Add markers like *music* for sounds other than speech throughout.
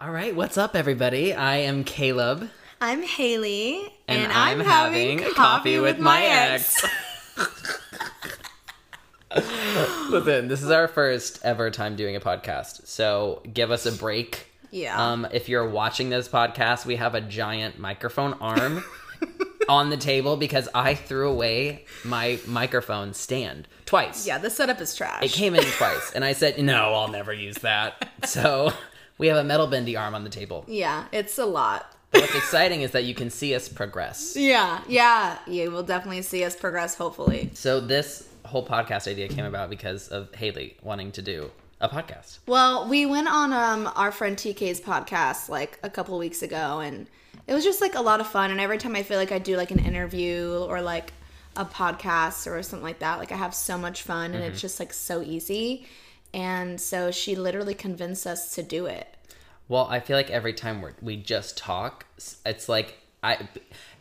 All right, what's up, everybody? I am Caleb, I'm Haley, and, I'm, having, coffee with my ex. *laughs* Listen, this is our first ever time doing a podcast, so give us a break. Yeah. Um, if you're watching this podcast, we have a giant microphone arm *laughs* on the table because I threw away my microphone stand twice. yeah, the setup is trash. It came in twice, and I said, "No, I'll never use that." *laughs* So we have a metal bendy arm on the table. yeah, it's a lot. What's exciting is that you can see us progress. *laughs* Yeah, yeah, you will definitely see us progress. Hopefully. So this whole podcast idea came about because of Haley wanting to do a podcast. Well, we went on um our friend TK's podcast like a couple weeks ago, and it was just like a lot of fun. And every time I feel like I do like an interview or like a podcast or something like that, like I have so much fun, and it's just like so easy. And so she literally convinced us to do it. Well, I feel like every time we we just talk, it's like I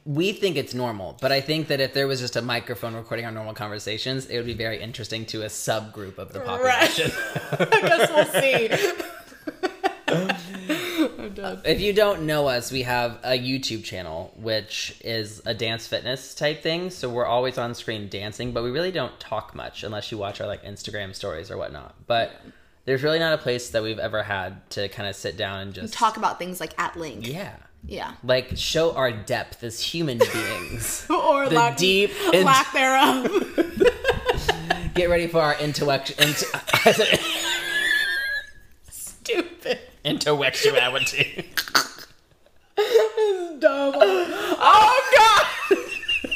we think it's normal, but I think that if there was just a microphone recording our normal conversations, it would be very interesting to a subgroup of the population. *laughs* I guess we'll see. *laughs* If you don't know us, we have a YouTube channel which is a dance fitness type thing. So we're always on screen dancing, but we really don't talk much unless you watch our like Instagram stories or whatnot. But there's really not a place that we've ever had to kind of sit down and just Talk about things like at length. Yeah. Yeah. Like show our depth as human beings. *laughs* Or The lack, deep lack thereof. *laughs* Get ready for our intellect int- *laughs* Stupid. intellectuality. Dumb. Oh god. *laughs*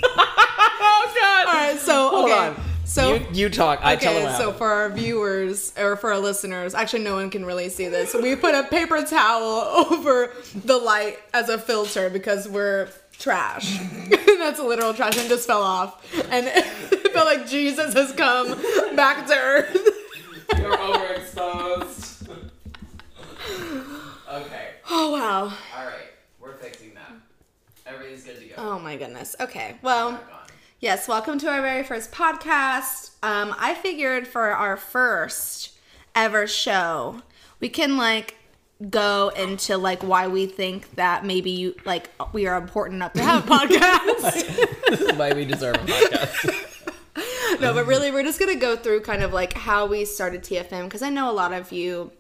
oh god. All right. So okay. on. So. you, you talk. I tell them Okay, so for our viewers or for our listeners, actually no one can really see this. We put a paper towel *laughs* over the light as a filter because we're trash. *laughs* That's a literal trash and just fell off. And it felt like Jesus has come back to earth. You're overexposed. Okay. Oh wow. All right. We're fixing that. Everything's good to go. Oh my goodness. Okay. Well, yes, welcome to our very first podcast. Um, I figured for our first ever show, we can like go into like why we think that maybe you like we are important enough to have a *laughs* podcast. this is why we deserve a podcast. *laughs* no, but really we're just gonna go through kind of like how we started TFM because I know a lot of you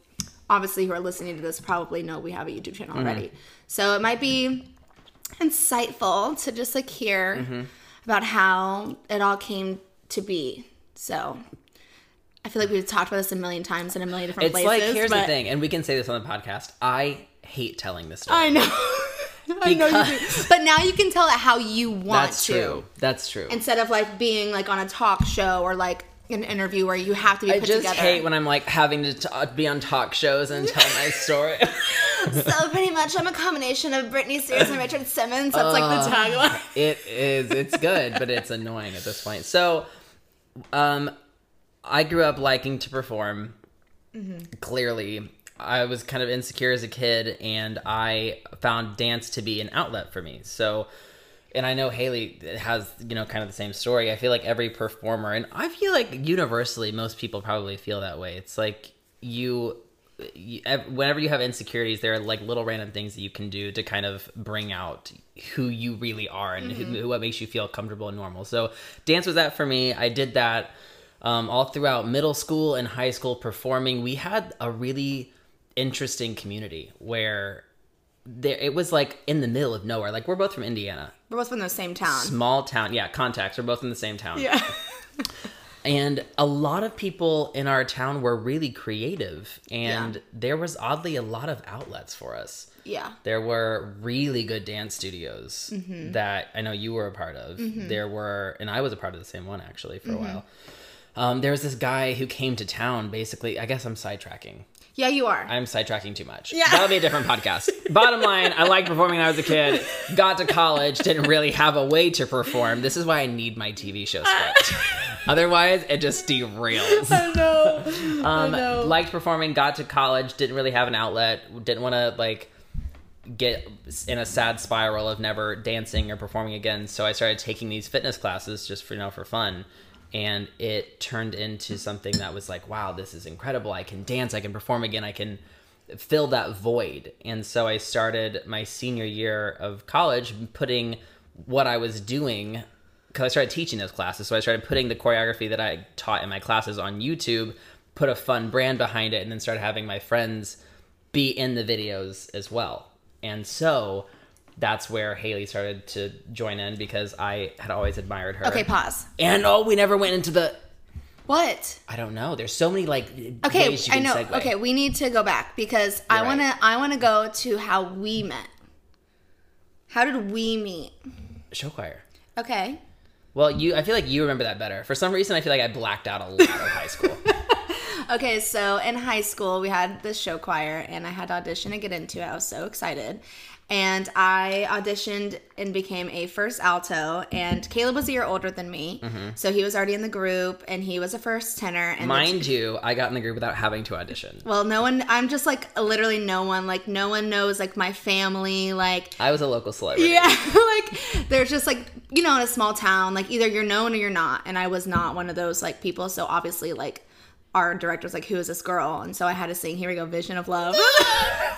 obviously who are listening to this probably know we have a YouTube channel mm-hmm. already. So it might be insightful to just like hear mm-hmm. about how it all came to be. So I feel like we've talked about this a million times in a million different It's places. like here's the thing, and we can say this on the podcast. I hate telling this story. I know. *laughs* I know you do. But now you can tell it how you want That's to. true. That's true. Instead of like being like on a talk show or like an interview where you have to be I just together. hate when I'm like having to t- be on talk shows and tell my *laughs* story. so pretty much I'm a combination of Britney Spears and Richard Simmons. That's like the tagline. it is. It's good, but it's annoying at this point. So, um, I grew up liking to perform. Mm-hmm. Clearly, I was kind of insecure as a kid, and I found dance to be an outlet for me. So, and I know Haley has you know kind of the same story. I feel like every performer, and I feel like universally, most people probably feel that way. It's like you. You, whenever you have insecurities, there are like little random things that you can do to kind of bring out who you really are and who, what makes you feel comfortable and normal. So, dance was that for me. I did that um, all throughout middle school and high school performing. We had a really interesting community where there it was like in the middle of nowhere. Like we're both from Indiana, We're both from the same town. small town. Yeah, contacts. We're both in the same town. Yeah. *laughs* And a lot of people in our town were really creative, and Yeah. there was oddly a lot of outlets for us. Yeah. There were really good dance studios Mm-hmm. that I know you were a part of. There were, and I was a part of the same one actually for Mm-hmm. a while. Um, there was this guy who came to town. Basically, I guess I'm sidetracking. Yeah, you are. I'm sidetracking too much. Yeah. That'll be a different podcast. Bottom line, I liked performing when I was a kid. Got to college, didn't really have a way to perform. This is why I need my TV show script. *laughs* Otherwise, it just derails. I know. *laughs* Um, know. liked performing, got to college, didn't really have an outlet, didn't want to like get in a sad spiral of never dancing or performing again. So I started taking these fitness classes just for you know for fun. And it turned into something that was like, wow, this is incredible. I can dance, I can perform again, I can fill that void. And so I started my senior year of college putting what I was doing because I started teaching those classes. So I started putting the choreography that I taught in my classes on YouTube, put a fun brand behind it, and then started having my friends be in the videos as well. And so that's where Haley started to join in because I had always admired her. Okay, pause. And oh, we never went into the. What? I don't know. There's so many like. Okay, I know. segue. Okay, we need to go back because I You're want right. to. I want to go to how we met. How did we meet? Show choir. Okay. Well, you. I feel like you remember that better. For some reason, I feel like I blacked out a lot of high school. *laughs* Okay, so in high school, we had this show choir, and I had to audition to get into it. I was so excited. And I auditioned and became a first alto, and Caleb was a year older than me. Mm-hmm. So he was already in the group, and he was a first tenor. And Mind you, I got in the group without having to audition. well, no one, I'm just like literally no one, like, no one knows, like, my family, like, I was a local celebrity. yeah, *laughs* like, there's just like, you know, in a small town, like, either you're known or you're not. And I was not one of those, like, people. So obviously, like, our director was like, who is this girl? And so I had to sing, here we go, Vision of Love. *laughs*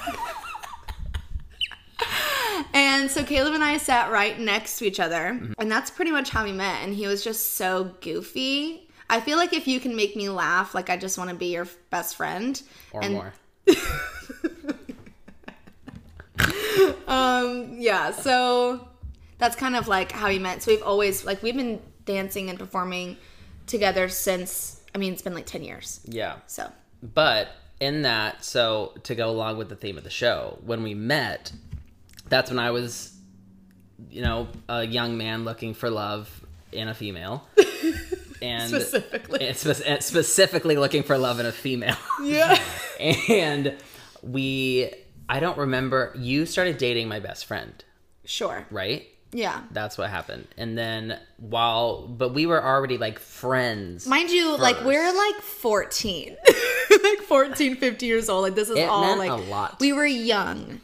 *laughs* and so Caleb and I sat right next to each other. And that's pretty much how we met. And he was just so goofy. I feel like if you can make me laugh, like, I just want to be your best friend. Or and, more. *laughs* Um, yeah, so that's kind of like how we met. So we've always like we've been dancing and performing together since I mean it's been like 10 years. Yeah. So But in that, so to go along with the theme of the show, when we met, that's when I was, you know, a young man looking for love in a female. *laughs* And Specifically. and spe- specifically looking for love in a female. yeah. *laughs* and we, I don't remember, you started dating my best friend, Sure. right? Yeah. That's what happened. And then while, but we were already like friends. Mind you, like we're like 14. *laughs* like 14, 15 years old. Like this is It all meant like a lot. we were young.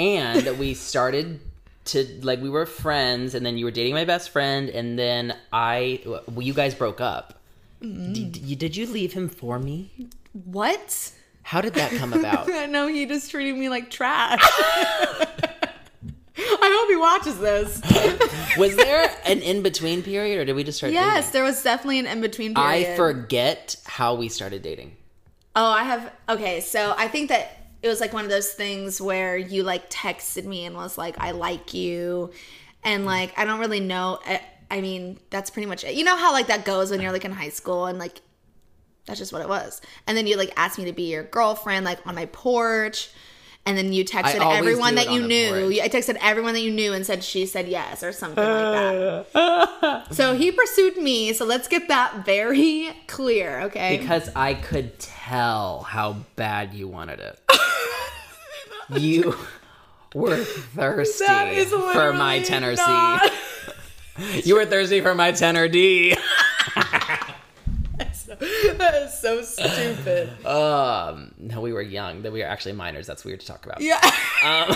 And we started to like we were friends and then you were dating my best friend and then i well, you guys broke up mm-hmm. did, you, did you leave him for me What? how did that come about *laughs* I know he just treated me like trash. *laughs* I hope he watches this. *laughs* was there an in-between period or did we just start yes, dating there was definitely an in between period. i forget how we started dating Oh, I have. Okay, so I think that it was like one of those things where you like texted me and was like, "I like you," and mm. like I don't really know. I, I mean, that's pretty much it. You know how like that goes when you're like in high school and like that's just what it was. And then you like asked me to be your girlfriend, like on my porch. And then you texted everyone that you knew. I texted everyone that you knew and said she said yes or something like that. *laughs* so he pursued me. So let's get that very clear, okay? because i could tell how bad you wanted it *laughs* you were thirsty for my tenor not- c *laughs* you were thirsty for my tenor d that is so stupid. Um, no, we were young. That we were actually minors. That's weird to talk about. Yeah. Um,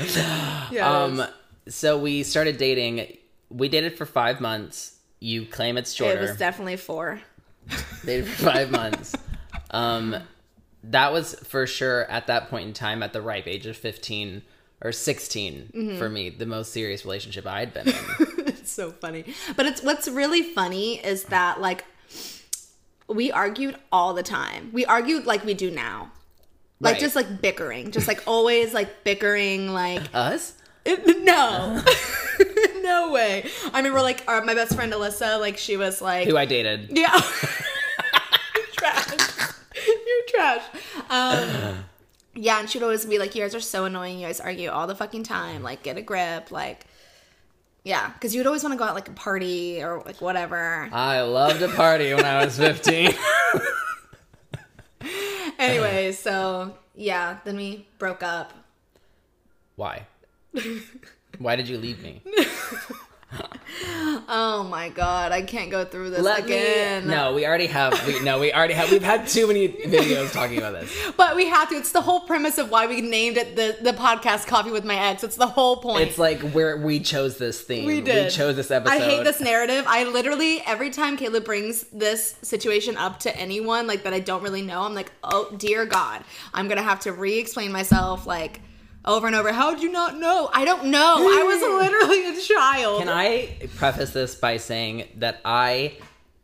*laughs* yeah. um, so we started dating. We dated for five months. You claim it's shorter. it was definitely four. dated for five months. Um, that was for sure at that point in time, at the ripe age of fifteen or 16 Mm-hmm. for me, the most serious relationship I'd been in. *laughs* so funny. But it's what's really funny is that like we argued all the time. We argued like we do now. Like Right. just like bickering, just like always like bickering like Us? no. *laughs* no way. I remember like our, my best friend Alyssa like she was like Who I dated. Yeah. *laughs* You're trash. You're trash. Um, yeah, and she'd always be like, "You guys are so annoying. You guys argue all the fucking time. Like, get a grip. Like, yeah, because you'd always want to go out like a party or like whatever. I loved a party when I was 15. *laughs* anyway, so yeah, then we broke up. Why? *laughs* Why did you leave me? *laughs* *laughs* oh my god, I can't go through this Let again. me. No, we already have. We, no, we already have. We've had too many videos talking about this. *laughs* But we have to. It's the whole premise of why we named it the, the podcast Coffee with My Ex. It's the whole point. It's like where we chose this theme. We did. We chose this episode. I hate this narrative. I literally every time Caleb brings this situation up to anyone like that I don't really know, I'm like, oh dear God, I'm gonna have to re-explain myself like over and over. How'd you not know? I don't know. I was *laughs* literally a child. Can I preface this by saying that I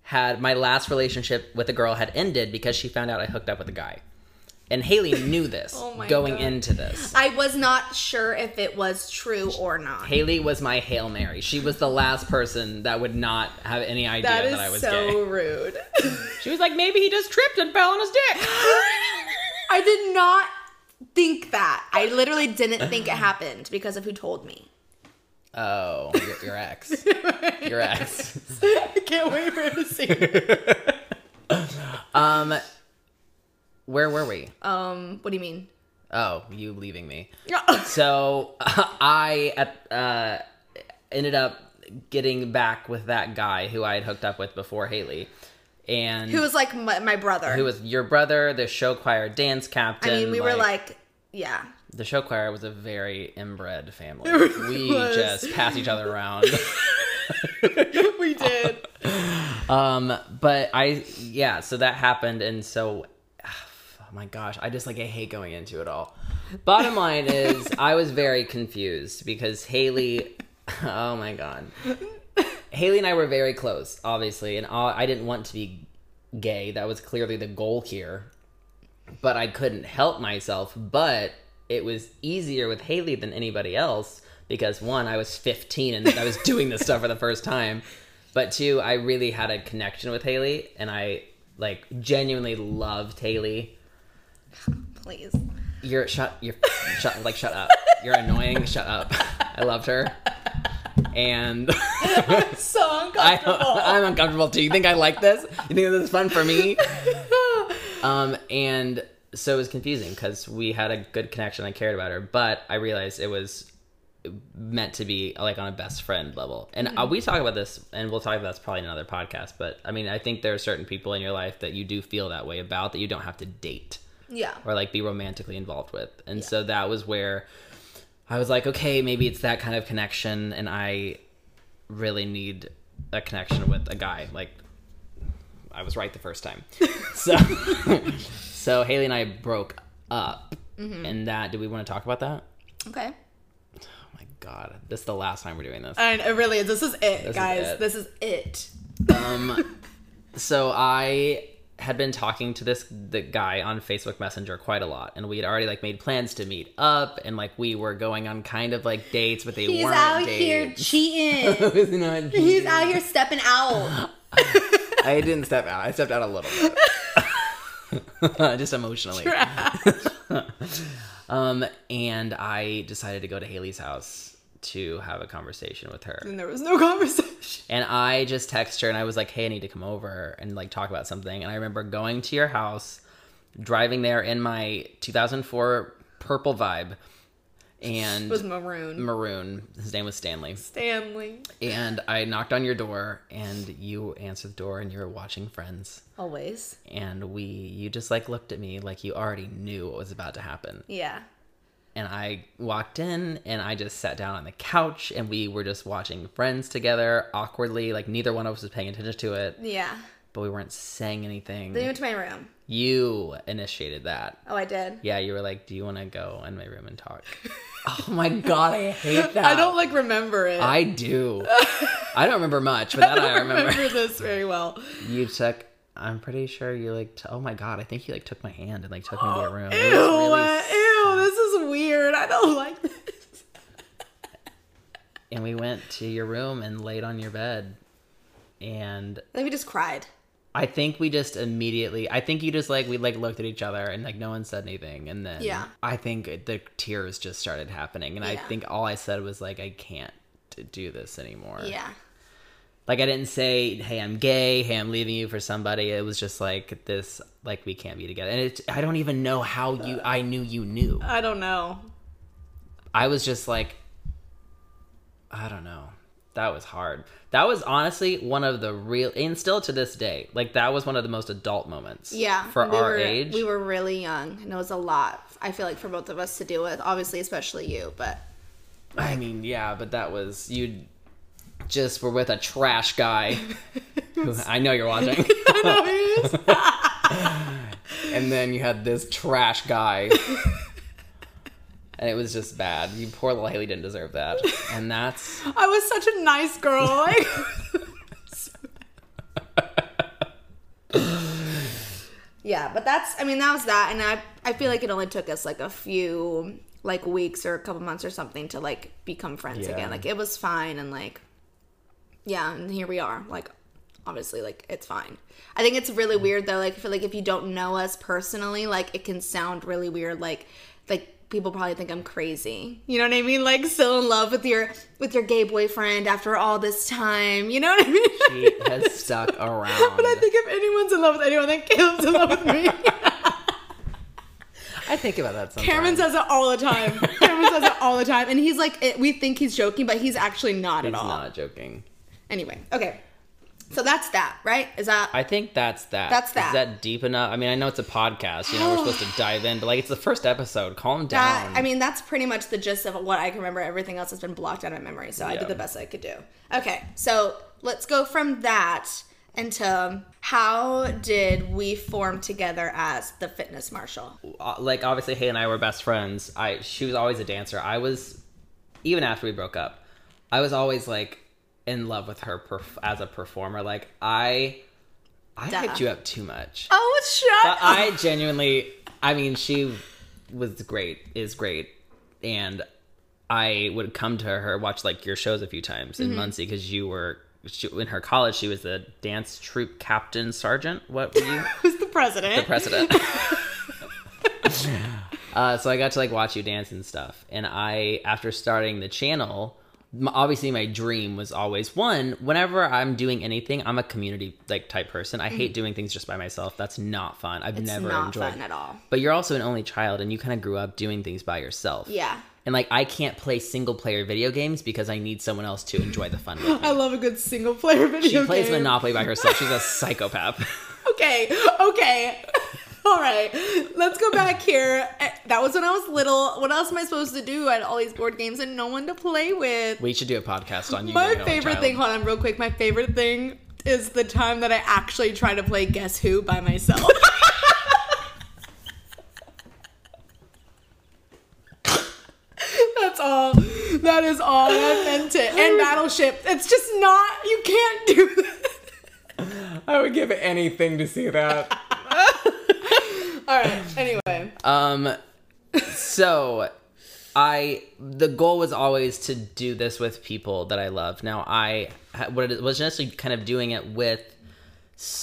had my last relationship with a girl had ended because she found out I hooked up with a guy. And Haley *laughs* knew this Oh going God. into this. I was not sure if it was true or not. Haley was my Hail Mary. She was the last person that would not have any idea that that, I was so gay. rude. *laughs* She was like, maybe he just tripped and fell on his dick. I did not think that. I literally didn't think it *laughs* happened because of who told me. Oh, your, your ex. *laughs* Your ex. I can't wait for her to see it. *laughs* Um, where were we? Um, what do you mean? Oh, you leaving me. So I at, uh, ended up getting back with that guy who I had hooked up with before Haley, and Who was like my, my brother? who was your brother, the show choir dance captain. I mean, we were like, yeah. the show choir was a very inbred family. We was. just passed each other around. *laughs* *laughs* we did. um, but I yeah, so that happened, and so oh my gosh, I just like I hate going into it all. Bottom line is, I was very confused because Haley. *laughs* Oh my god, Haley and I were very close, obviously, and I didn't want to be gay. That was clearly the goal here, but I couldn't help myself. But it was easier with Haley than anybody else because one, I was 15 and I was *laughs* doing this stuff for the first time, but two, I really had a connection with Haley, and I like genuinely loved Haley. Please. You're shut. You're shut. Like shut up. You're annoying. Shut up. I loved her, *laughs* and *laughs* So I, uncomfortable. I'm uncomfortable too. You think I like this? You think this is fun for me? *laughs* Um, and so it was confusing because we had a good connection. I cared about her, but I realized it was meant to be like on a best friend level. And uh, we talk about this, and we'll talk about this probably in another podcast. But I mean, I think there are certain people in your life that you do feel that way about that you don't have to date yeah. or like be romantically involved with. And so that was where I was like, okay, maybe it's that kind of connection, and I really need a connection with a guy. Like, I was right the first time. *laughs* so, so Haley and I broke up, and that. Do we want to talk about that? Okay. Oh my god, this is the last time we're doing this. And it really is. This is it, is guys. it. This is it. Um, *laughs* so I had been talking to this the guy on Facebook Messenger quite a lot, and we had already like made plans to meet up, and like we were going on kind of like dates, but they He's weren't out dates. here cheating. *laughs* Was not He's out here stepping out. *laughs* I didn't step out. I stepped out a little bit, *laughs* just emotionally. um, and I decided to go to Haley's house to have a conversation with her. and there was no *laughs* conversation. And I just texted her and I was like, hey, I need to come over and like talk about something. And I remember going to your house, driving there in my 2004 purple vibe and It was maroon. maroon. His name was Stanley. Stanley. And I knocked on your door and you answered the door and you were watching Friends. Always. And we, you just like looked at me like you already knew what was about to happen. Yeah. And I walked in and I just sat down on the couch and we were just watching Friends together awkwardly. Like neither one of us was paying attention to it. Yeah. but we weren't saying anything. Then you went to my room. You initiated that. Oh, I did. Yeah, you were like, "Do you want to go in my room and talk?" *laughs* oh my god, I hate *laughs* that. I don't like remember it. I do. I don't remember much, but that I, *laughs* remember. remember this very well. You took. I'm pretty sure you like. T- oh my god, I think you like took my hand and like took me to your room. Ew, It was really uh, ew, this is weird. I don't like this. and we went to your room and laid on your bed and Then we just cried. i think we just immediately i think you just like we like looked at each other and like no one said anything and then Yeah. i think the tears just started happening and i think all i said was like i can't do this anymore Yeah. like i didn't say hey i'm gay hey i'm leaving you for somebody it was just like this like we can't be together and it i don't even know how you i knew you knew I don't know. I was just like, I don't know. that was hard. That was honestly one of the real, and still to this day, like that was one of the most adult moments. Yeah, for we our were, age. we were really young, and it was a lot. I feel like for both of us to deal with, obviously, especially you. But I mean, yeah, but that was you. Just were with a trash guy. *laughs* who, I know you're watching. *laughs* know *laughs* and then you had this trash guy. And it was just bad. You poor little Haley didn't deserve that. *laughs* And that's I was such a nice girl. *laughs* Like, yeah, but that's. I mean, that was that, and I I feel like it only took us like a few like weeks or a couple months or something to like become friends Yeah. again. Like it was fine, and like yeah, and here we are. Like obviously, like it's fine. I think it's really weird though. Like I feel like if you don't know us personally, like it can sound really weird. Like like people probably think I'm crazy. You know what I mean? Like still in love with your with your gay boyfriend after all this time. You know what I mean? she has stuck *laughs* around. But I think if anyone's in love with anyone, then Caleb's in love with me. *laughs* I think about that sometimes. Cameron says it all the time. Cameron says it all the time, and he's like, it, we think he's joking, but he's actually not He's at all. not joking. Anyway, okay. So that's that, right? Is that I think that's that. That's that. Is that deep enough? I mean, I know it's a podcast. You know, we're supposed to *sighs* dive in, but like, it's the first episode. Calm that? down. I mean, that's pretty much the gist of what I can remember. Everything else has been blocked out of my memory, so I did the best I could do. Okay, so let's go from that into how did we form together as the fitness marshal? Uh, like, obviously, Hay and I were best friends. I she was always a dancer. I was, even after we broke up, I was always like in love with her perf- as a performer. Like, I, I Duh. hyped you up too much. Oh, shut But up! I genuinely, I mean, she was great, is great, and I would come to her, watch like your shows a few times Mm-hmm. in Muncie because you were she, in her college. She was the dance troupe captain sergeant. What were you? *laughs* Who's the president? the president. *laughs* uh, so I got to like watch you dance and stuff, and I after starting the channel. Obviously, my dream was always one. Whenever I'm doing anything, I'm a community like type person. I hate doing things just by myself. That's not fun. I've Mm-hmm. it's never not enjoyed. fun at all. But you're also an only child, and you kind of grew up doing things by yourself. Yeah. And like, I can't play single player video games because I need someone else to enjoy the fun. *laughs* I love a good single player video game. She plays. Monopoly by herself. She's a *laughs* psychopath. Okay, okay. *laughs* All right, let's go back here. That was when I was little. What else am I supposed to do? I had all these board games and no one to play with. we should do a podcast on you. My being an only favorite thing, hold on, real quick. My favorite thing is the time that I actually try to play Guess Who by myself. *laughs* That's all. That is all. I meant it. And Battleship. It's just not. You can't do that. I would give anything to see that. *laughs* All right. Anyway. um, so I the goal was always to do this with people that I love. Now I what it was necessarily kind of doing it with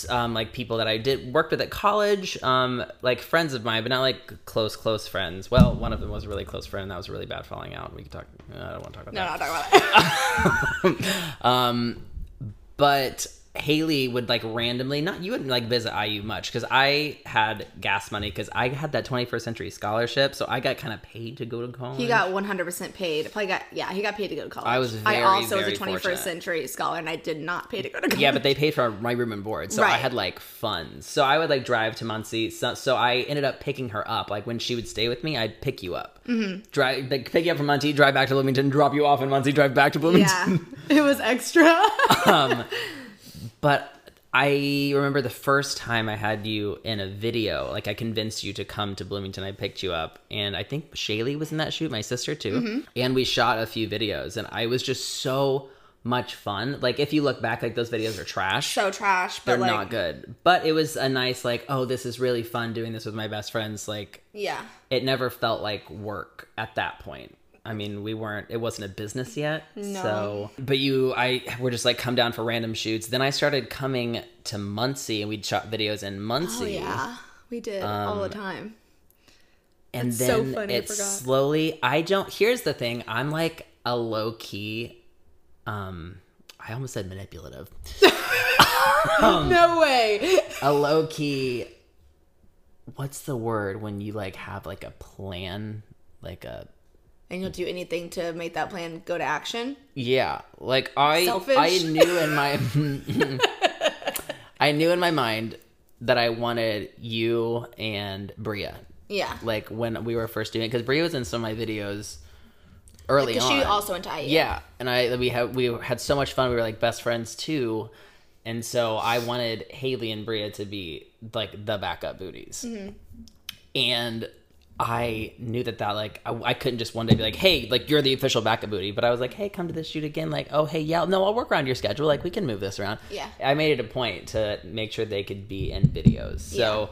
um, like people that I did worked with at college, um, like friends of mine, but not like close close friends. Well, one of them was a really close friend. That was a really bad falling out. We could talk. I don't want to talk about No, that. no, not talk about it. *laughs* Um, but Haley would like randomly not you wouldn't like visit IU much because I had gas money because I had that 21st century scholarship, so I got kind of paid to go to college. He got 100% paid. Probably got, yeah, he got paid to go to college. I was I also very was a 21st fortunate. century scholar and I did not pay to go to college. yeah, but they paid for my room and board, so I had like funds. So I would like drive to Muncie. So, so I ended up picking her up. Like when she would stay with me, I'd pick you up, mm-hmm. drive, like, pick you up from Muncie, drive back to Bloomington, drop you off in Muncie, drive back to Bloomington. Yeah, *laughs* it was extra. *laughs* But I remember the first time I had you in a video, like I convinced you to come to Bloomington. I picked you up, and I think Shaylee was in that shoot, my sister too. Mm-hmm. And we shot a few videos, and I was just so much fun. Like if you look back, like those videos are trash. so trash, but They're like, not good. But it was a nice, like, oh, this is really fun doing this with my best friends. Like yeah. it never felt like work at that point. I mean, we weren't, it wasn't a business yet. No. So, but you, I were just like come down for random shoots. Then I started coming to Muncie and we'd shot videos in Muncie. Oh, yeah. We did all the time. And That's so then funny, it forgot. slowly, I don't, here's the thing I'm like a low key, um, I almost said manipulative. *laughs* Um, no way. a low key, what's the word when you like have like a plan, like a, and you'll do anything to make that plan go to action. Yeah, like I Selfish. I knew in my *laughs* I knew in my mind that I wanted you and Bria. Yeah. Like when we were first doing it, because Bria was in some of my videos early Because on. she also went to IU. yeah, and I we had we had so much fun. We were like best friends too, and so I wanted Haley and Bria to be like the backup booties, Mm-hmm. and I knew that that like I, I couldn't just one day be like, hey, like you're the official backup booty, but I was like, hey, come to this shoot again. Like, oh, hey, yeah, no, I'll work around your schedule. Like, we can move this around. Yeah. I made it a point to make sure they could be in videos. So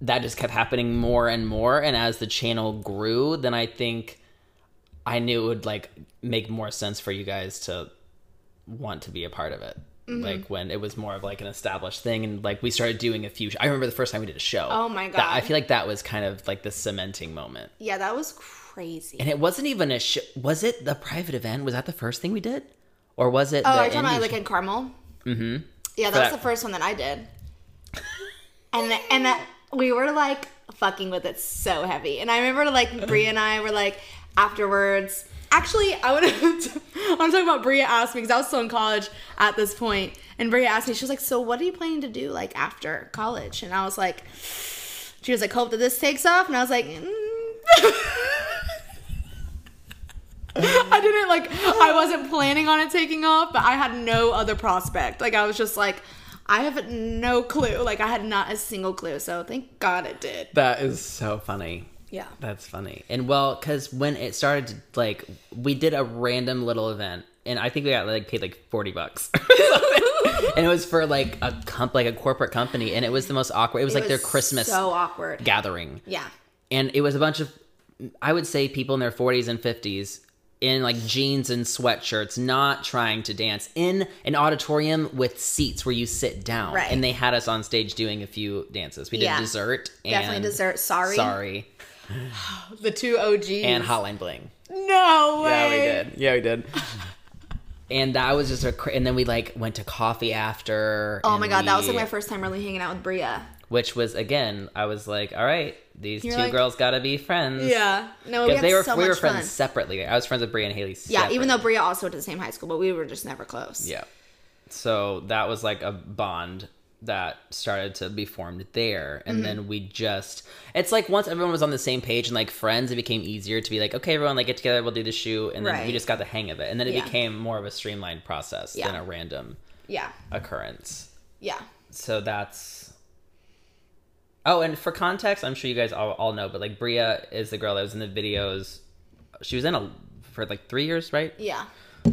that just kept happening more and more. And as the channel grew, then I think I knew it would like make more sense for you guys to want to be a part of it. Mm-hmm. Like when it was more of like an established thing, and like we started doing a few. I remember the first time we did a show. Oh my That- I feel like that was kind of like the cementing moment. Yeah, that was crazy. And it wasn't even a show. Was it the private event? Was that the first thing we did, or was it? Oh, the are talking about like in Carmel? Mm-hmm. Yeah, that was that- the first one that I did. *laughs* and and that, we were like fucking with it so heavy. And I remember like Brie and I were like afterwards. Actually, I want to I talk about Bria asked me because I was still in college at this point, and Bria asked me, she was like, "So what are you planning to do like after college?" And I was like, she was like, "Hope that this takes off," and I was like. Mm. *laughs* I didn't like I wasn't planning on it taking off, but I had no other prospect. Like I was just like I have no clue. Like I had not a single clue. So thank God it did. That is so funny. Yeah. That's funny. And well, because when it started, to, like, we did a random little event, and I think we got like paid like forty bucks, *laughs* and it was for like a comp, like a corporate company, and it was the most awkward. It was like their Christmas So awkward. gathering, Yeah. and it was a bunch of, I would say, people in their forties and fifties in like jeans and sweatshirts, not trying to dance in an auditorium with seats where you sit down, Right. and they had us on stage doing a few dances. We did Yeah. dessert, and Definitely dessert. Sorry. sorry, *sighs* The two OGs. and Hotline Bling. No way. Yeah, we did. Yeah, we did. *laughs* and that was just a, cra- and then we like went to coffee after. Oh my god, that was like my first time really hanging out with Bria. Which was again, I was like, all right, these You're two like- girls got to be friends. Yeah. No, we had they were so we much were friends fun. separately. I was friends with Bria and Haley. Yeah, even though. Bria also went to the same high school, but we were just never close. yeah, so that was like a bond that started to be formed there and Mm-hmm. then we just it's like once everyone was on the same page and like friends it became easier to be like okay everyone like get together we'll do the shoot and then we just got the hang of it and then it Yeah. became more of a streamlined process than a random Yeah. occurrence Yeah. so that's oh and for context i'm sure you guys all, all know but like bria is the girl that was in the videos she was in a for like three years right Yeah.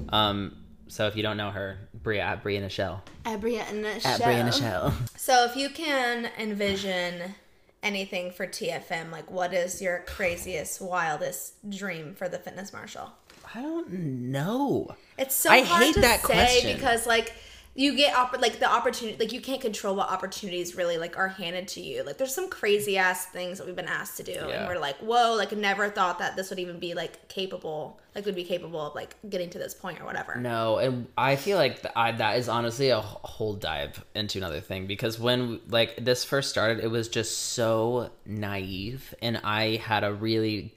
um so if you don't know her bria at bria Nichelle. At Bria and at Nichelle. bria Nichelle. *laughs* So if you can envision anything for TFM, like what is your craziest, wildest dream for the fitness marshal? i don't know It's so I hard hate to that say question. because like you get opp- like the opportunity like you can't control what opportunities really like are handed to you. Like there's some crazy ass things that we've been asked to do Yeah. and we're like, "Whoa, like never thought that this would even be like capable, like would be capable of like getting to this point or whatever." no and i feel like th- I, that is honestly a whole dive into another thing because when like this first started it was just so naive and i had a really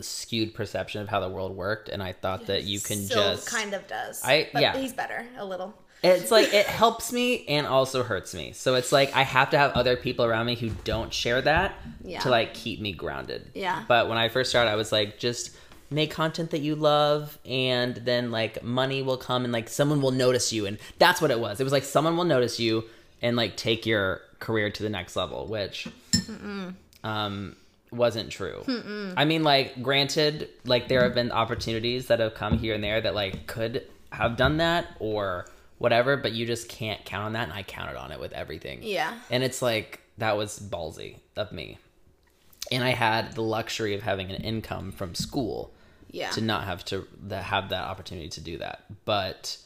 skewed perception of how the world worked and i thought that you can Still just kind of does. I- but yeah. he's better a little. it's like it helps me and also hurts me so it's like i have to have other people around me who don't share that Yeah. to like keep me grounded Yeah. but when i first started i was like just make content that you love and then like money will come and like someone will notice you and that's what it was it was like someone will notice you and like take your career to the next level which um wasn't true. I mean like granted like there have been opportunities that have come here and there that like could have done that or whatever but you just can't count on that and i counted on it with everything. Yeah. and it's like that was ballsy of me. And i had the luxury of having an income from school Yeah. to not have to have that opportunity to do that. But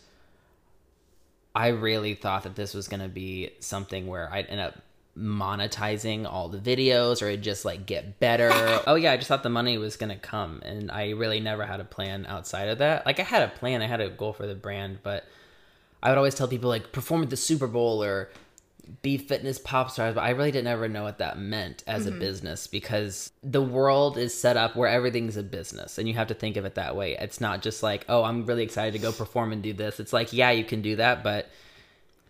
i really thought that this was going to be something where i'd end up monetizing all the videos or just like get better *laughs* oh yeah i just thought the money was going to come and i really never had a plan outside of that like i had a plan i had a goal for the brand but i would always tell people like perform at the super bowl or be fitness pop stars, but I really didn't ever know what that meant as Mm-hmm. a business because the world is set up where everything's a business and you have to think of it that way. It's not just like, oh, I'm really excited to go perform and do this. It's like, yeah, you can do that, but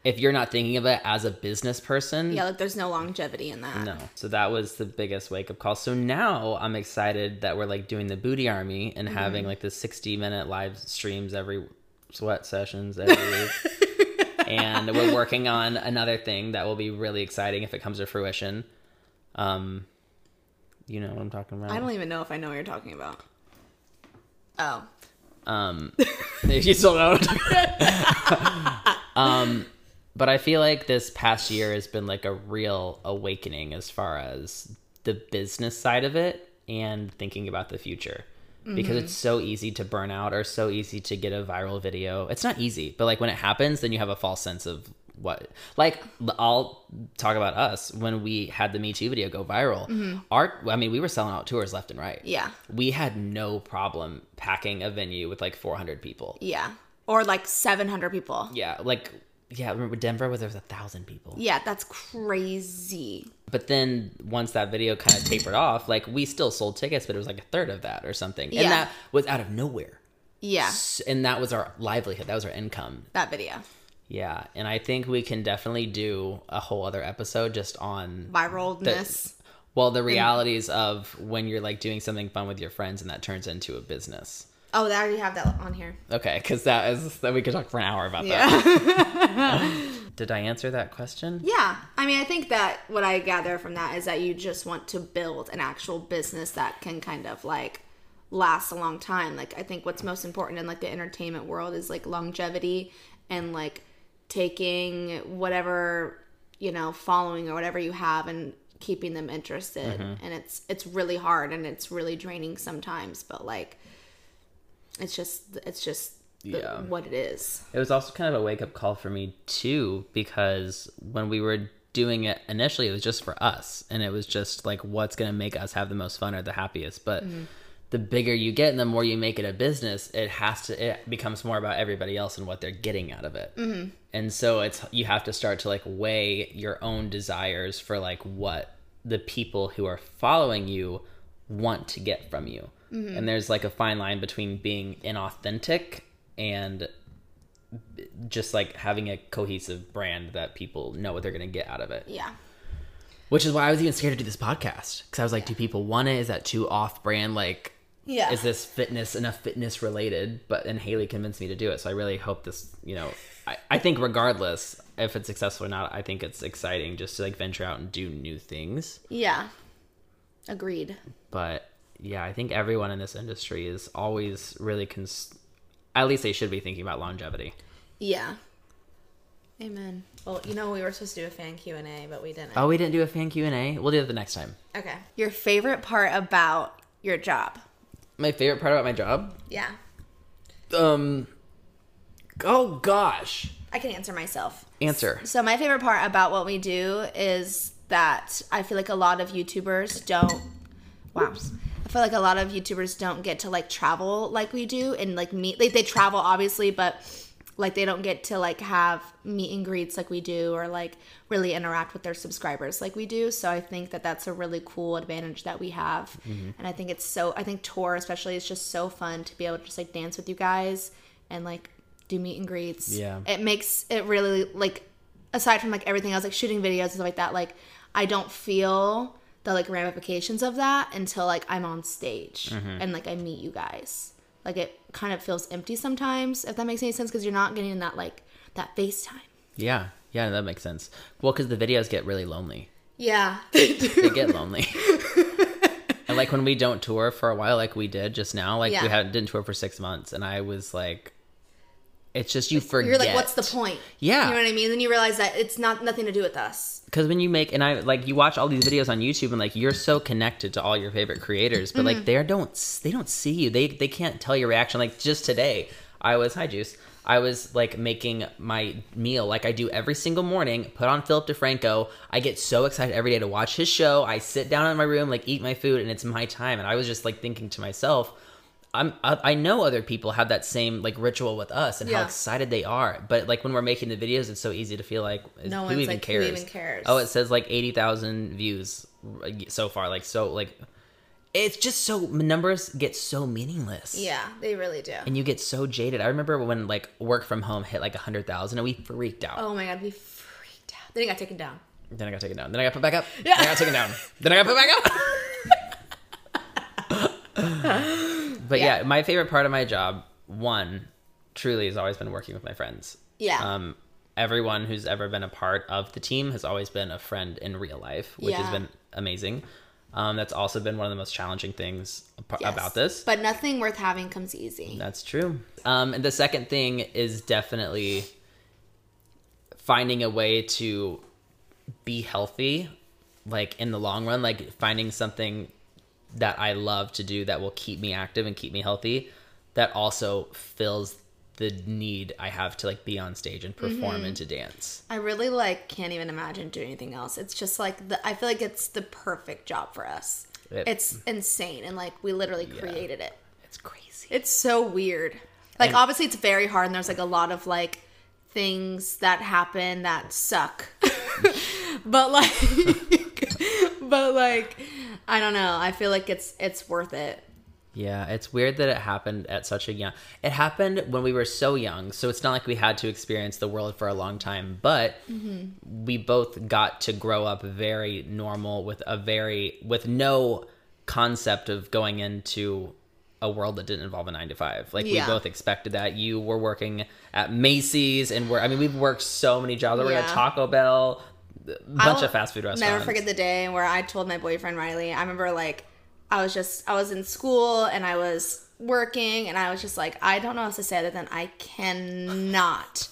if you're not thinking of it as a business person, Yeah, like there's no longevity in that. no. So that was the biggest wake up call. So now I'm excited that we're like doing the booty army and having like the 60 minute live streams every sweat sessions every week. *laughs* and we're working on another thing that will be really exciting if it comes to fruition. Um, you know what I'm talking about. I don't even know if I know what you're talking about. Oh. Um, *laughs* you still know. What I'm talking about. *laughs* um, but I feel like this past year has been like a real awakening as far as the business side of it and thinking about the future. Because mm-hmm. it's so easy to burn out or so easy to get a viral video. It's not easy, but like when it happens, then you have a false sense of what. Like I'll talk about us when we had the Me Too video go viral. Mm-hmm. Our, I mean, we were selling out tours left and right Yeah. we had no problem packing a venue with like 400 people. Yeah. Or like 700 people. Yeah, like yeah, remember Denver where there was a thousand people. Yeah, that's crazy. But then once that video kind of tapered off, like we still sold tickets, but it was like a third of that or something, Yeah. and that was out of nowhere. Yeah, And that was our livelihood. That was our income. that video. Yeah, and I think we can definitely do a whole other episode just on Viralness. well the realities of when you're like doing something fun with your friends and that turns into a business. Oh, they already have that on here. Okay, because that is that we could talk for an hour about Yeah. that. *laughs* Did I answer that question? Yeah. I mean, I think that what I gather from that is that you just want to build an actual business that can kind of like last a long time. Like, I think what's most important in like the entertainment world is like longevity and like taking whatever, you know, following or whatever you have and keeping them interested. Mm-hmm. And it's it's really hard and it's really draining sometimes, but like it's just it's just the, Yeah. what it is. It was also kind of a wake up call for me too, because when we were doing it initially, it was just for us, and it was just like what's going to make us have the most fun or the happiest. But the bigger you get, and the more you make it a business, it has to. It becomes more about everybody else and what they're getting out of it. Mm-hmm. And so it's you have to start to like weigh your own desires for like what the people who are following you want to get from you. Mm-hmm. And there's like a fine line between being inauthentic and just like having a cohesive brand that people know what they're going to get out of it. Yeah. Which is why I was even scared to do this podcast because I was like, do people want it? Is that too off brand? Like, Yeah. is this fitness enough fitness related? But and Haley convinced me to do it, so I really hope this. You know, I, I think regardless if it's successful or not, I think it's exciting just to like venture out and do new things. Yeah. Agreed. But yeah, I think everyone in this industry is always really cons. At least they should be thinking about longevity. Yeah. Amen. Well, you know we were supposed to do a fan Q and A, but we didn't. Oh, we didn't do a fan Q and A. We'll do it the next time. Okay. Your favorite part about your job? My favorite part about my job, Yeah. um, oh gosh, I can answer myself. answer. So my favorite part about what we do is that I feel like a lot of YouTubers don't. Wow. I feel like a lot of YouTubers don't get to like travel like we do and like meet. Like they travel obviously, but like they don't get to like have meet and greets like we do or like really interact with their subscribers like we do. So I think that that's a really cool advantage that we have. Mm-hmm. And I think it's so. I think tour especially is just so fun to be able to just like dance with you guys and like do meet and greets. Yeah. It makes it really like aside from like everything else, like shooting videos and stuff like that, like I don't feel the like ramifications of that until like I'm on stage mm-hmm. and like I meet you guys. Like it kind of feels empty sometimes, if that makes any sense, because you're not getting that like that FaceTime. Yeah, yeah, that makes sense. Well, because the videos get really lonely. Yeah. *laughs* They get lonely. and like when we don't tour for a while, like we did just now, like Yeah. we had didn't tour for six months, and I was like, it's just you forget. You're like, what's the point? Yeah. You know what I mean? And Then you realize that it's not nothing to do with us. because when you make and I like you watch all these videos on YouTube and like you're so connected to all your favorite creators, but Mm-hmm. like they don't they don't see you. They they can't tell your reaction. Like just today, I was hi Juice. I was like making my meal like I do every single morning. Put on Philip DeFranco. I get so excited every day to watch his show. I sit down in my room, like eat my food, and it's my time. And I was just like thinking to myself. I'm I, I know other people have that same like ritual with us and how excited they are. But like when we're making the videos, it's so easy to feel like No who even like, who cares? even cares? Oh, it says like eighty thousand views so far. Like so like it's just so numbers get so meaningless. Yeah, they really do. And you get so jaded. I remember when like work from home hit like a hundred thousand and we freaked out. Oh my god, we freaked out. Then it got taken down. Then I got taken down. Then I got put back up. Yeah. Then I got taken down. Then I got put back up. *laughs* *laughs* but yeah. Yeah. my favorite part of my job, one, truly has always been working with my friends. Yeah. Um, everyone who's ever been a part of the team has always been a friend in real life, which has been amazing. Um, that's also been one of the most challenging things ap- Yes. about this. But nothing worth having comes easy. That's true. Um, and the second thing is definitely finding a way to be healthy, like in the long run, like finding something that I love to do that will keep me active and keep me healthy, that also fills the need I have to like be on stage and perform mm-hmm. and to dance. I really like can't even imagine doing anything else. It's just like the I feel like it's the perfect job for us. It- it's insane and like we literally created it. It's crazy. It's so weird. Like And- obviously it's very hard and there's like a lot of like things that happen that suck. *laughs* but like *laughs* but like I don't know. I feel like it's it's worth it. Yeah, it's weird that it happened at such a young. It happened when we were so young, so it's not like we had to experience the world for a long time. But mm-hmm. we both got to grow up very normal with a very with no concept of going into a world that didn't involve a nine to five. Like Yeah. we both expected that. You were working at Macy's, and we're I mean we've worked so many jobs. We We're at Taco Bell, bunch I'll of fast food restaurants. Never forget the day where I told my boyfriend Riley. I remember like I was just I was in school and I was working and I was just like I don't know what to say other than I cannot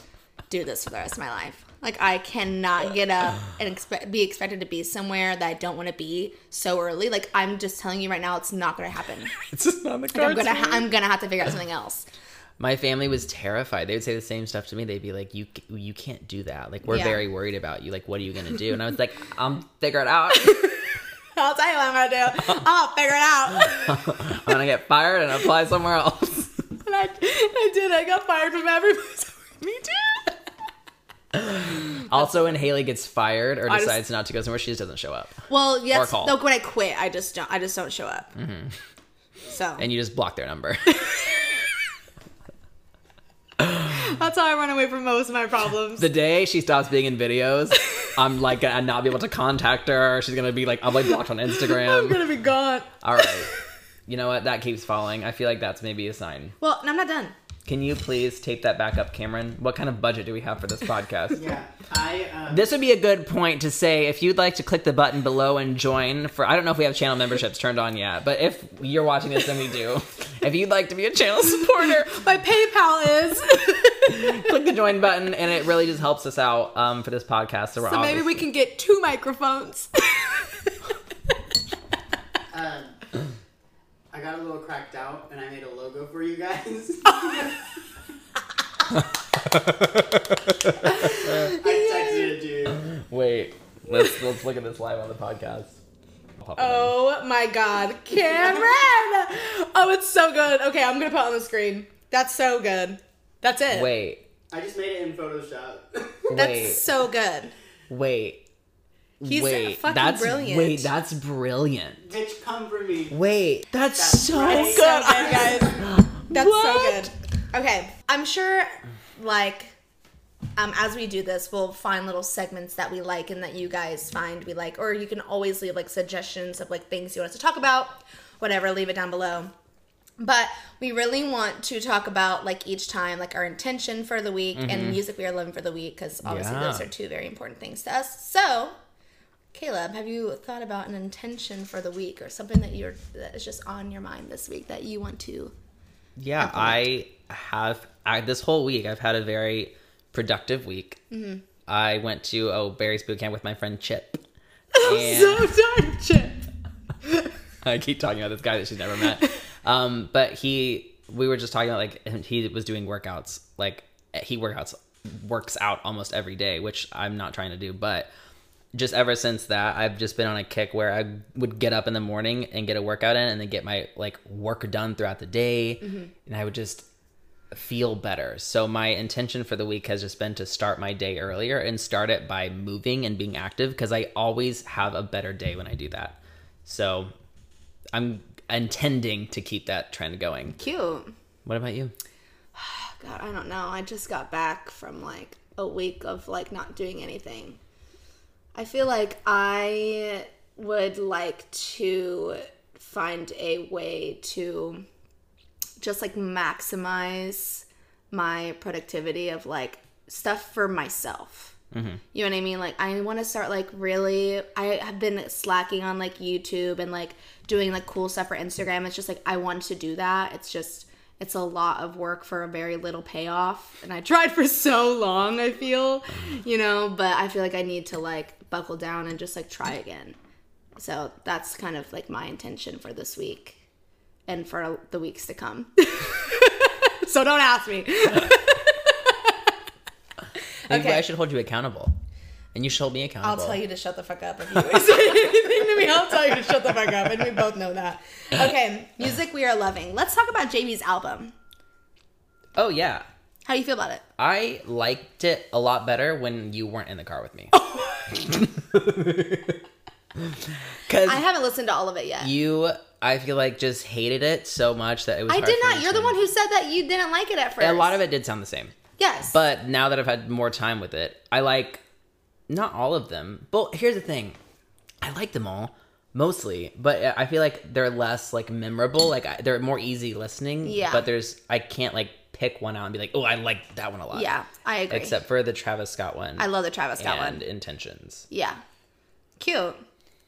do this for the rest of my life. Like I cannot get up and expect be expected to be somewhere that I don't want to be so early. Like I'm just telling you right now, it's not going to happen. *laughs* It's just not the Like, I'm gonna ha- I'm gonna have to figure out something else. My family was terrified. They would say the same stuff to me. They'd be like, "You you can't do that. Like we're Yeah. very worried about you. Like what are you gonna do?" And I was like, "I'm figure it out. *laughs* I'll tell you what I'm gonna do. I'll figure it out. *laughs* I'm gonna get fired and apply somewhere else." And I, I did. I got fired from every place. *laughs* Me too. also, when Haley gets fired or I just- decides not to go somewhere, she just doesn't show up, Well, yes. No, when I quit, I just don't. I just don't show up. Mm-hmm. So and you just block their number. That's how I run away from most of my problems. the day she stops being in videos, I'm like gonna not be able to contact her. She's gonna be like, I'm like blocked on Instagram. I'm gonna be gone. All right. You know what? That keeps falling. I feel like that's maybe a sign. Well, I'm not done. Can you please tape that back up, Cameron? What kind of budget do we have for this podcast? *laughs* Yeah, I. Um, This would be a good point to say if you'd like to click the button below and join for I don't know if we have channel memberships turned on yet, but if you're watching this then we do, if you'd like to be a channel supporter, *laughs* My PayPal is. *laughs* click the join button and it really just helps us out um, for this podcast. So, we're so maybe we can get two microphones. um, I got a little cracked out, and I made a logo for you guys. *laughs* *laughs* I texted it to you. wait. Let's let's look at this live on the podcast. I'll pop it in. oh my God, Cameron! Oh, it's so good. Okay, I'm gonna put it on the screen. That's so good. That's it. Wait, I just made it in Photoshop. *laughs* That's so good. wait. He's wait, fucking that's brilliant. wait, that's brilliant. Bitch, come for me. Wait, that's, That's so right. good. So good, guys. *gasps* That's What? so good. Okay, I'm sure, like, um, as we do this, we'll find little segments that we like and that you guys find we like, or you can always leave like suggestions of like things you want us to talk about, whatever. Leave it down below. But we really want to talk about like each time, like our intention for the week and the music we are loving for the week, because obviously Mm-hmm. Yeah. those are two very important things to us. So, Caleb, have you thought about an intention for the week or something that you're that is just on your mind this week that you want to? Yeah, I have. I, this whole week, I've had a very productive week. Mm-hmm. I went to oh Barry's boot camp with my friend Chip. *laughs* I'm And- so sorry, Chip. *laughs* I keep talking about this guy that she's never met. Um, but he, we were just talking about like he was doing workouts. Like he workouts, works out almost every day, which I'm not trying to do. But just ever since that, I've just been on a kick where I would get up in the morning and get a workout in and then get my like work done throughout the day. Mm-hmm. And I would just feel better. So my intention for the week has just been to start my day earlier and start it by moving and being active because I always have a better day when I do that. So I'm intending to keep that trend going. Cute. What about you? *sighs* God, I don't know. I just got back from like a week of like not doing anything. I feel like I would like to find a way to just like maximize my productivity of like stuff for myself. Mm-hmm. You know what I mean? Like I want to start like really I have been slacking on like YouTube and like doing like cool stuff for Instagram. It's just like I want to do that. It's just it's a lot of work for a very little payoff. And I tried *laughs* for so long, I feel, you know, but I feel like I need to like buckle down and just like try again. So that's kind of like my intention for this week and for the weeks to come. *laughs* so don't ask me. *laughs* Maybe Okay. I should hold you accountable. And you should hold me accountable. I'll tell you to shut the fuck up if you *laughs* say anything to me. I'll tell you to shut the fuck up, and we both know that. Okay, music we are loving. Let's talk about Jamie's album. Oh yeah. How do you feel about it? I liked it a lot better when you weren't in the car with me. Oh. *laughs* Cuz I haven't listened to all of it yet. you I feel like just hated it so much that it was I hard did for me not. You're to- the one who said that you didn't like it at first. A lot of it did sound the same. Yes. But now that I've had more time with it, I like not all of them. But here's the thing. I like them all mostly, but I feel like they're less like memorable. Like I, they're more easy listening. Yeah. But there's I can't like pick one out and be like, oh, I like that one a lot. yeah, I agree. Except for the Travis Scott one. I love the Travis Scott and one. Intentions. Yeah, cute.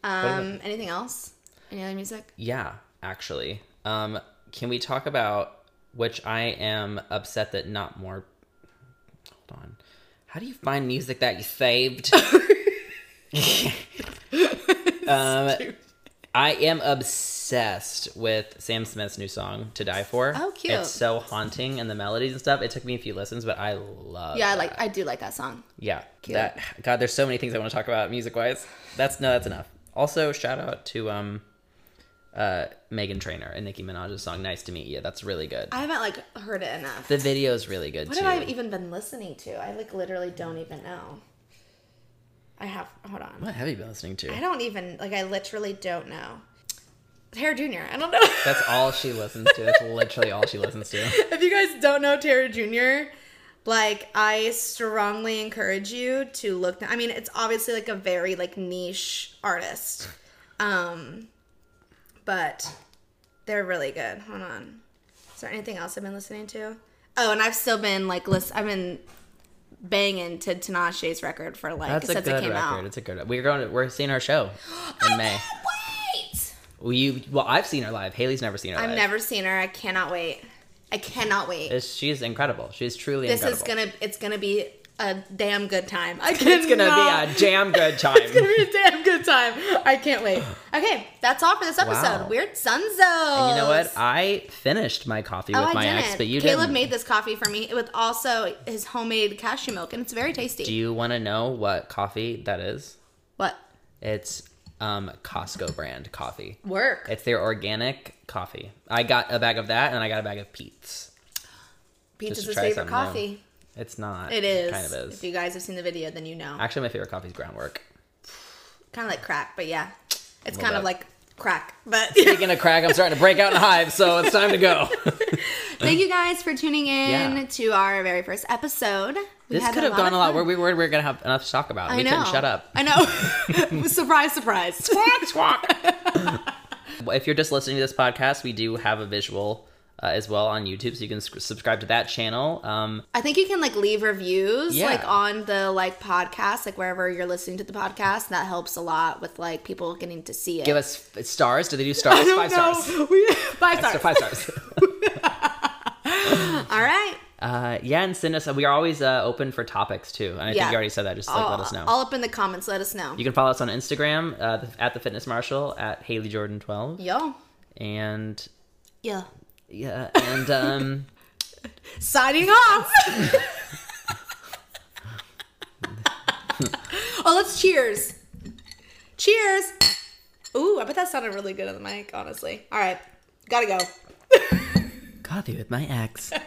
Um, anything else? Any other music? Yeah, actually. Um, can we talk about which I am upset that not more. Hold on. How do you find music that you saved? *laughs* *laughs* *laughs* um, I am obsessed with Sam Smith's new song "To Die For." Oh, cute. It's so haunting and the melodies and stuff. It took me a few listens, but I love. Yeah, I that. like. I do like that song. Yeah, Cute. that God. There's so many things I want to talk about music wise. That's no, that's enough. Also, shout out to um, uh, Meghan Trainor and Nicki Minaj's song "Nice to Meet You." That's really good. I haven't like heard it enough. The video's really good What too. have I even been listening to? I like literally don't even know. I have. Hold on. what have you been listening to? I don't even like. I literally don't know. Terror Jr. I don't know. *laughs* That's all she listens to. That's literally all she listens to. *laughs* if you guys don't know Terror Jr., like I strongly encourage you to look. I mean, it's obviously like a very like niche artist, um, but they're really good. Hold on. Is there anything else I've been listening to? Oh, and I've still been like list. I've been banging to Tinashe's record for like That's a since good it came record. out. It's a good. We're going. To, we're seeing our show *gasps* oh in May. Wait. Well, you. Well, I've seen her live. Haley's never seen her. I've live. never seen her. I cannot wait. I cannot wait. It's, she's incredible. She's truly incredible. this incredible. is gonna. It's gonna be a damn good time. I *laughs* It's gonna be a jam good time. *laughs* It's gonna be a damn good time. I can't wait. Okay, that's all for this episode. Wow. Weird Sunzo. And you know what? I finished my coffee Oh, with I my didn't. ex, but you Caleb didn't. Caleb made this coffee for me with also his homemade cashew milk, and it's very tasty. Do you want to know what coffee that is? what It's um Costco brand coffee. work? It's their organic coffee. I got a bag of that, and I got a bag of Peet's. Just is his favorite new. It's not. It is. Kind of is. If you guys have seen the video, then you know. Actually, my favorite coffee is groundwork. Kind of like crack, but yeah, it's kind of like crack. But *laughs* Speaking of crack, I'm starting to break out in hives, so it's time to go. *laughs* thank you guys for tuning in Yeah. to our very first episode. We this could have gone a lot. Where we were, we are gonna have enough to talk about. I we know. couldn't shut up. I know. *laughs* surprise, surprise. Squawk, squawk. if you're just listening to this podcast, we do have a visual uh, as well on YouTube, so you can s- subscribe to that channel. Um, I think you can like leave reviews Yeah. like on the like podcast, like wherever you're listening to the podcast. That helps a lot with like people getting to see it. give us f- stars. Do they do stars? *laughs* Five know. stars. We- five stars. five stars. *laughs* All right. Uh, yeah, and send us. We are always uh, open for topics too, and I Yeah. think you already said that. Just like let us know. All up in the comments. Let us know. you can follow us on Instagram uh, the- at the Fitness Marshall at Haley Jordan twelve, Yo. and Yeah. Yeah, and um, Signing off. *laughs* oh, let's cheers. Cheers. Ooh, I bet that sounded really good on the mic, honestly. All right, gotta go. Coffee with my ex. *laughs*